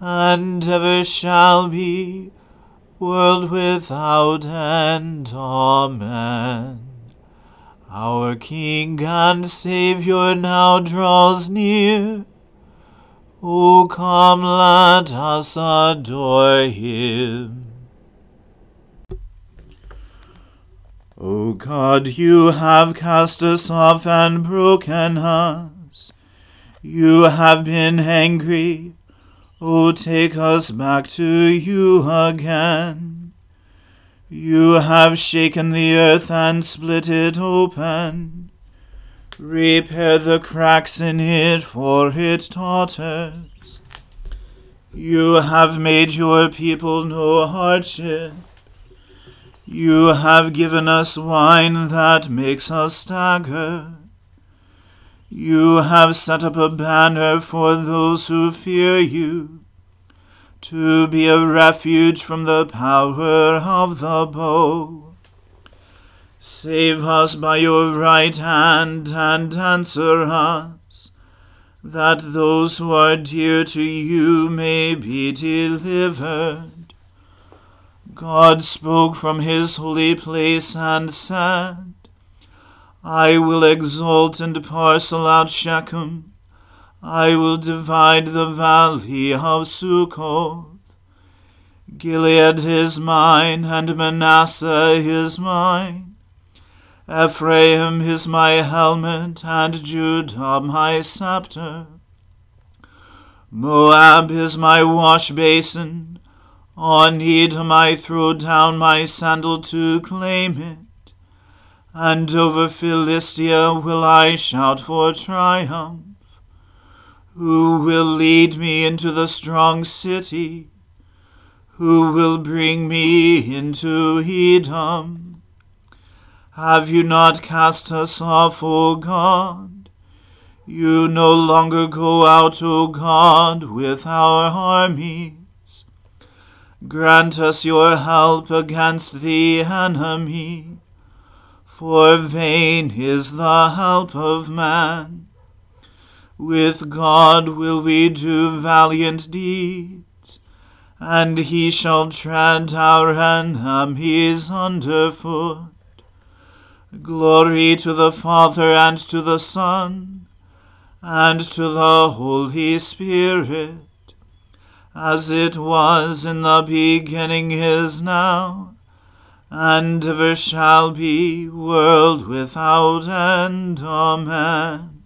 and ever shall be, world without end. Amen. Our King and Saviour now draws near. O come, let us adore him. O God, you have cast us off and broken us. You have been angry O take us back to you again. You have shaken the earth and split it open. Repair the cracks in it, for it totters. You have made your people know hardship. You have given us wine that makes us stagger. You have set up a banner for those who fear you, to be a refuge from the power of the bow. Save us by your right hand and answer us, that those who are dear to you may be delivered. God spoke from his holy place and said, I will exalt and parcel out Shechem. I will divide the valley of Succoth. Gilead is mine, and Manasseh is mine. Ephraim is my helmet, and Judah my scepter. Moab is my wash basin. On Edom I throw down my sandal to claim it and over Philistia will I shout for triumph. Who will lead me into the strong city? Who will bring me into Edom? Have you not cast us off, O God? You no longer go out, O God, with our armies. Grant us your help against the enemy, for vain is the help of man. With God will we do valiant deeds, and he shall tread our enemies under foot. Glory to the Father and to the Son and to the Holy Spirit, as it was in the beginning is now, and ever shall be, world without end. Amen.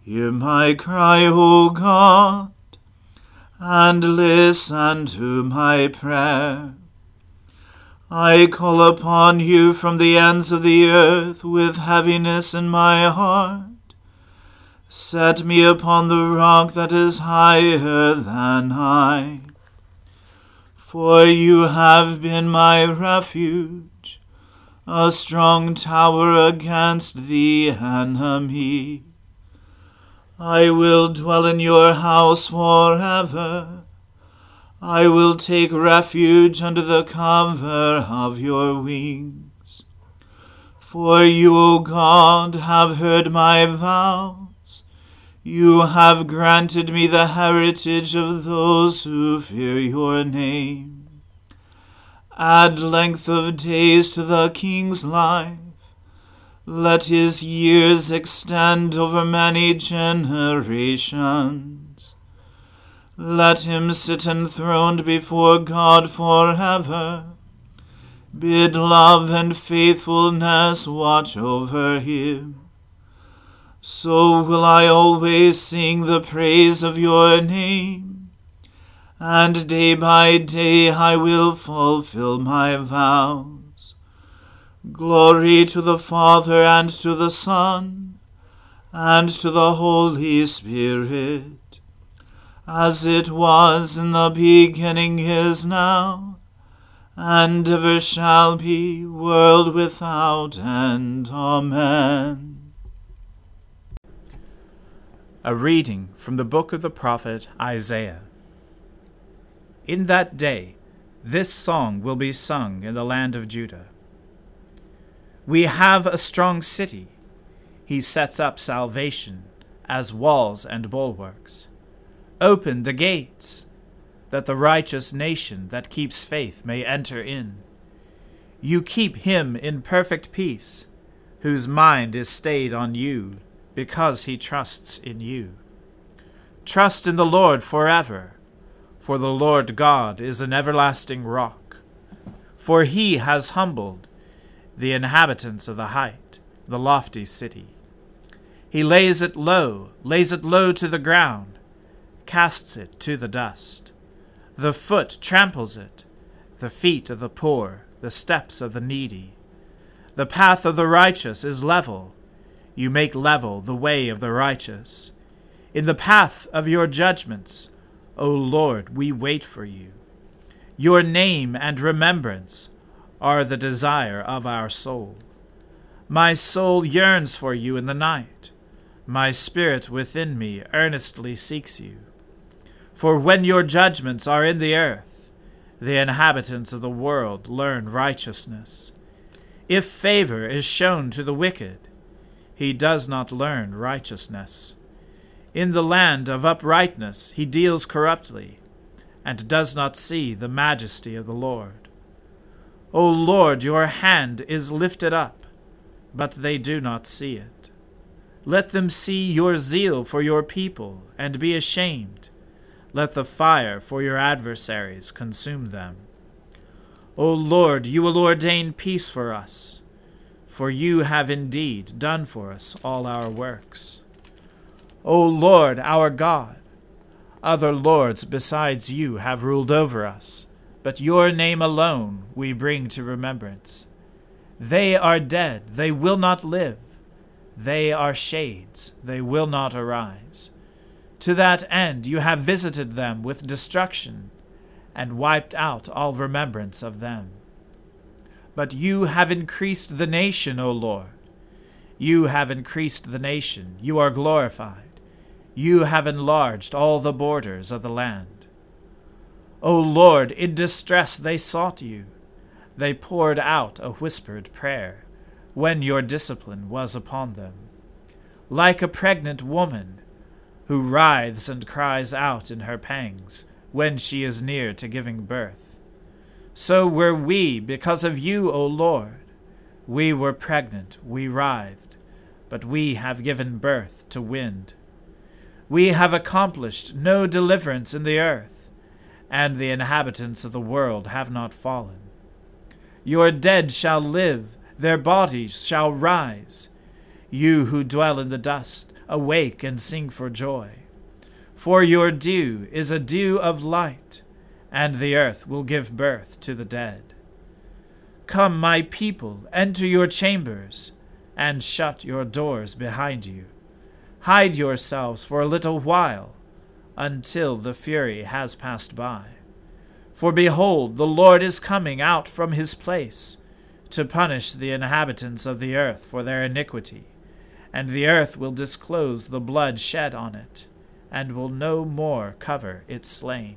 Hear my cry, O God, and listen to my prayer. I call upon you from the ends of the earth with heaviness in my heart. Set me upon the rock that is higher than I. For you have been my refuge, a strong tower against the enemy. I will dwell in your house forever. I will take refuge under the cover of your wings. For you, O God, have heard my vow you have granted me the heritage of those who fear your name. Add length of days to the king's life. Let his years extend over many generations. Let him sit enthroned before God forever. Bid love and faithfulness watch over him so will I always sing the praise of your name. And day by day I will fulfill my vows. Glory to the Father and to the Son and to the Holy Spirit, as it was in the beginning is now, and ever shall be, world without end. Amen. A reading from the book of the prophet Isaiah. In that day, this song will be sung in the land of Judah. We have a strong city. He sets up salvation as walls and bulwarks. Open the gates, that the righteous nation that keeps faith may enter in. You keep him in perfect peace, whose mind is stayed on you because he trusts in you. Trust in the Lord forever, for the Lord God is an everlasting rock. For he has humbled the inhabitants of the height, the lofty city. He lays it low, lays it low to the ground, casts it to the dust. The foot tramples it, the feet of the poor, the steps of the needy. The path of the righteous is level you make level the way of the righteous. In the path of your judgments, O Lord, we wait for you. Your name and remembrance are the desire of our soul. My soul yearns for you in the night. My spirit within me earnestly seeks you. For when your judgments are in the earth, the inhabitants of the world learn righteousness. If favor is shown to the wicked, he does not learn righteousness. In the land of uprightness he deals corruptly, and does not see the majesty of the Lord. O Lord, your hand is lifted up, but they do not see it. Let them see your zeal for your people, and be ashamed. Let the fire for your adversaries consume them. O Lord, you will ordain peace for us for you have indeed done for us all our works. O Lord our God, other lords besides you have ruled over us, but your name alone we bring to remembrance. They are dead, they will not live. They are shades, they will not arise. To that end you have visited them with destruction, and wiped out all remembrance of them but you have increased the nation, O Lord. You have increased the nation, you are glorified. You have enlarged all the borders of the land. O Lord, in distress they sought you. They poured out a whispered prayer when your discipline was upon them. Like a pregnant woman who writhes and cries out in her pangs when she is near to giving birth. So were we because of you, O Lord. We were pregnant, we writhed, but we have given birth to wind. We have accomplished no deliverance in the earth, and the inhabitants of the world have not fallen. Your dead shall live, their bodies shall rise. You who dwell in the dust, awake and sing for joy. For your dew is a dew of light, and the earth will give birth to the dead. Come, my people, enter your chambers, and shut your doors behind you. Hide yourselves for a little while, until the fury has passed by. For behold, the Lord is coming out from his place to punish the inhabitants of the earth for their iniquity, and the earth will disclose the blood shed on it, and will no more cover its slain.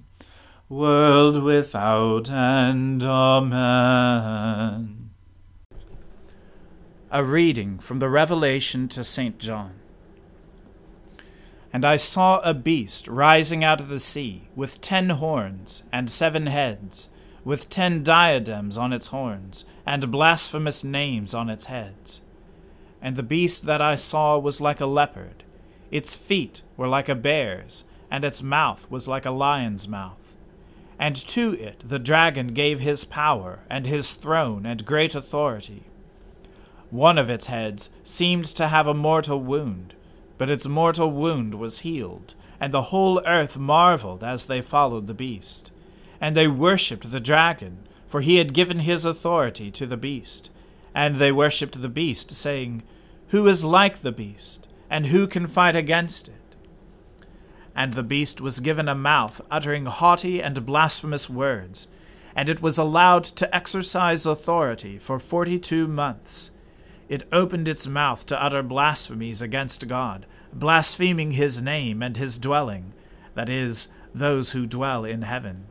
world without end. Amen. A reading from the Revelation to St. John. And I saw a beast rising out of the sea, with ten horns and seven heads, with ten diadems on its horns, and blasphemous names on its heads. And the beast that I saw was like a leopard, its feet were like a bear's, and its mouth was like a lion's mouth. And to it the dragon gave his power, and his throne, and great authority. One of its heads seemed to have a mortal wound but its mortal wound was healed, and the whole earth marveled as they followed the beast. And they worshipped the dragon, for he had given his authority to the beast. And they worshipped the beast, saying, Who is like the beast, and who can fight against it? And the beast was given a mouth uttering haughty and blasphemous words, and it was allowed to exercise authority for forty two months. It opened its mouth to utter blasphemies against God, blaspheming his name and his dwelling, that is, those who dwell in heaven.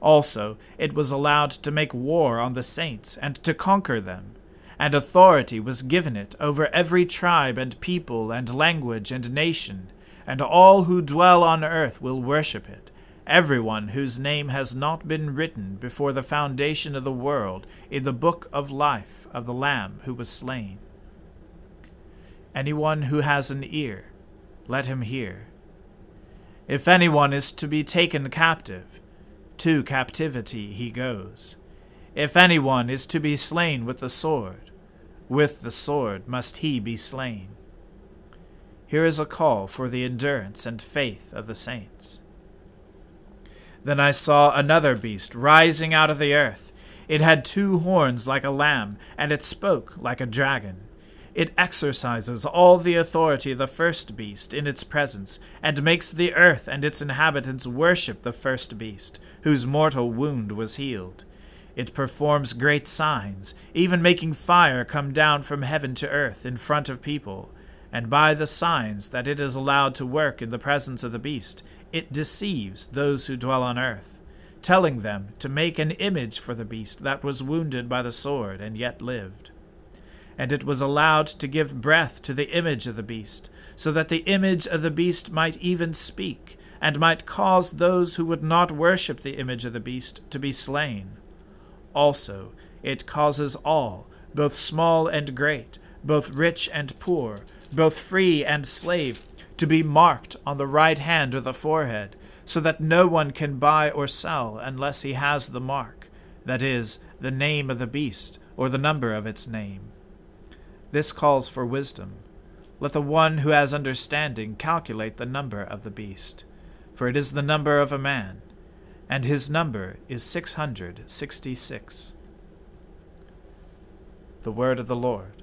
Also, it was allowed to make war on the saints and to conquer them, and authority was given it over every tribe and people and language and nation, and all who dwell on earth will worship it, everyone whose name has not been written before the foundation of the world in the book of life of the Lamb who was slain. Anyone who has an ear, let him hear. If anyone is to be taken captive, to captivity he goes. If anyone is to be slain with the sword, with the sword must he be slain. Here is a call for the endurance and faith of the saints. Then I saw another beast rising out of the earth. It had two horns like a lamb, and it spoke like a dragon. It exercises all the authority of the first beast in its presence, and makes the earth and its inhabitants worship the first beast, whose mortal wound was healed. It performs great signs, even making fire come down from heaven to earth in front of people. And by the signs that it is allowed to work in the presence of the beast, it deceives those who dwell on earth, telling them to make an image for the beast that was wounded by the sword and yet lived and it was allowed to give breath to the image of the beast, so that the image of the beast might even speak, and might cause those who would not worship the image of the beast to be slain. Also, it causes all, both small and great, both rich and poor, both free and slave, to be marked on the right hand or the forehead, so that no one can buy or sell unless he has the mark, that is, the name of the beast, or the number of its name. This calls for wisdom. Let the one who has understanding calculate the number of the beast, for it is the number of a man, and his number is six hundred sixty six. The word of the Lord.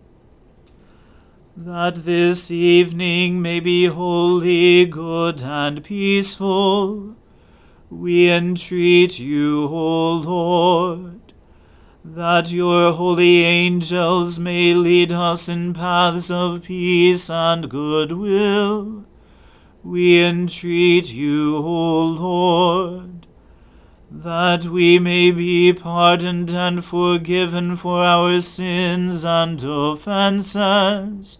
That this evening may be holy, good, and peaceful, we entreat you, O Lord, that your holy angels may lead us in paths of peace and goodwill we entreat you, O Lord, that we may be pardoned and forgiven for our sins and offences.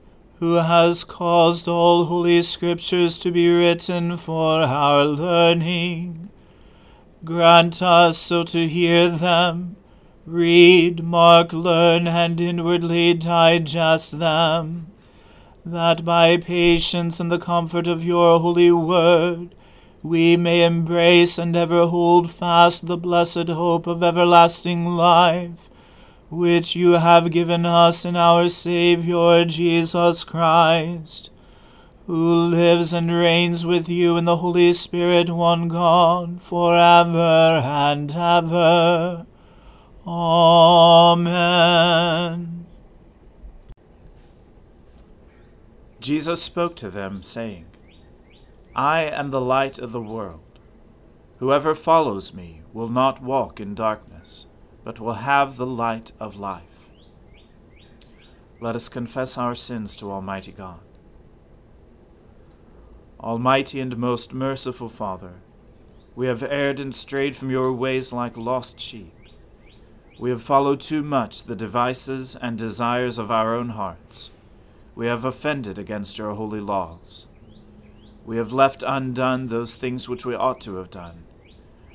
who has caused all holy scriptures to be written for our learning, grant us so to hear them, read, mark, learn, and inwardly digest them, that by patience and the comfort of your holy word, we may embrace and ever hold fast the blessed hope of everlasting life, which you have given us in our Saviour Jesus Christ, who lives and reigns with you in the Holy Spirit, one God, for ever and ever. Amen. Jesus spoke to them, saying, I am the light of the world. Whoever follows me will not walk in darkness, but will have the light of life. Let us confess our sins to Almighty God. Almighty and most merciful Father, we have erred and strayed from your ways like lost sheep. We have followed too much the devices and desires of our own hearts. We have offended against your holy laws. We have left undone those things which we ought to have done,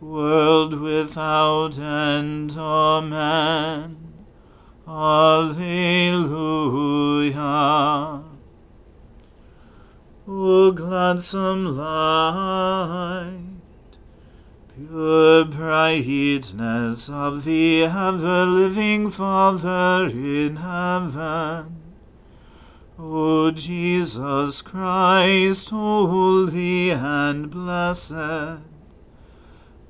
world without end. Amen. Alleluia. O gladsome light, pure brightness of the ever-living Father in heaven, O Jesus Christ, holy and blessed,